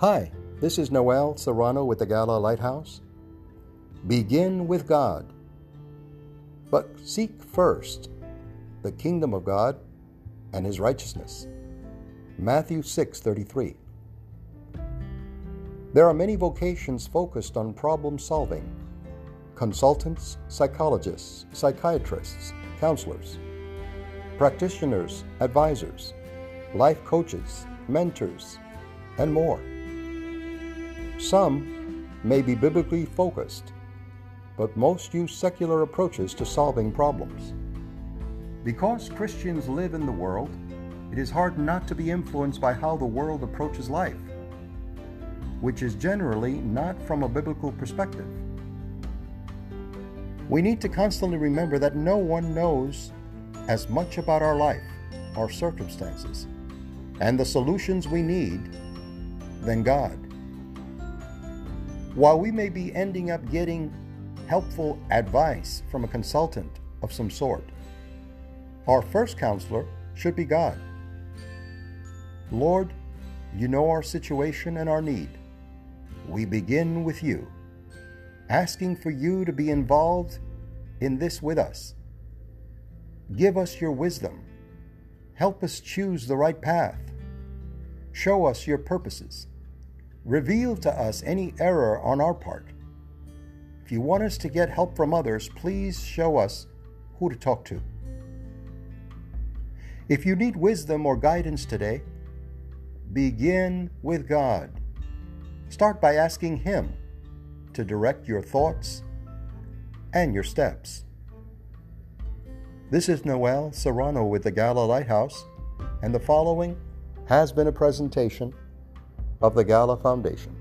Hi, this is Noel Serrano with the Gala Lighthouse. Begin with God, but seek first the kingdom of God and his righteousness. Matthew 6:33. There are many vocations focused on problem solving. Consultants, psychologists, psychiatrists, counselors, practitioners, advisors, life coaches, mentors, and more. Some may be biblically focused, but most use secular approaches to solving problems. Because Christians live in the world, it is hard not to be influenced by how the world approaches life, which is generally not from a biblical perspective. We need to constantly remember that no one knows as much about our life, our circumstances, and the solutions we need than God. While we may be ending up getting helpful advice from a consultant of some sort, our first counselor should be God. Lord, you know our situation and our need. We begin with you, asking for you to be involved in this with us. Give us your wisdom. Help us choose the right path. Show us your purposes Reveal to us any error on our part. If you want us to get help from others, please show us who to talk to. If you need wisdom or guidance today, begin with God. Start by asking Him to direct your thoughts and your steps. This is Noel Serrano with the Gala Lighthouse, and the following has been a presentation of the Gala Foundation.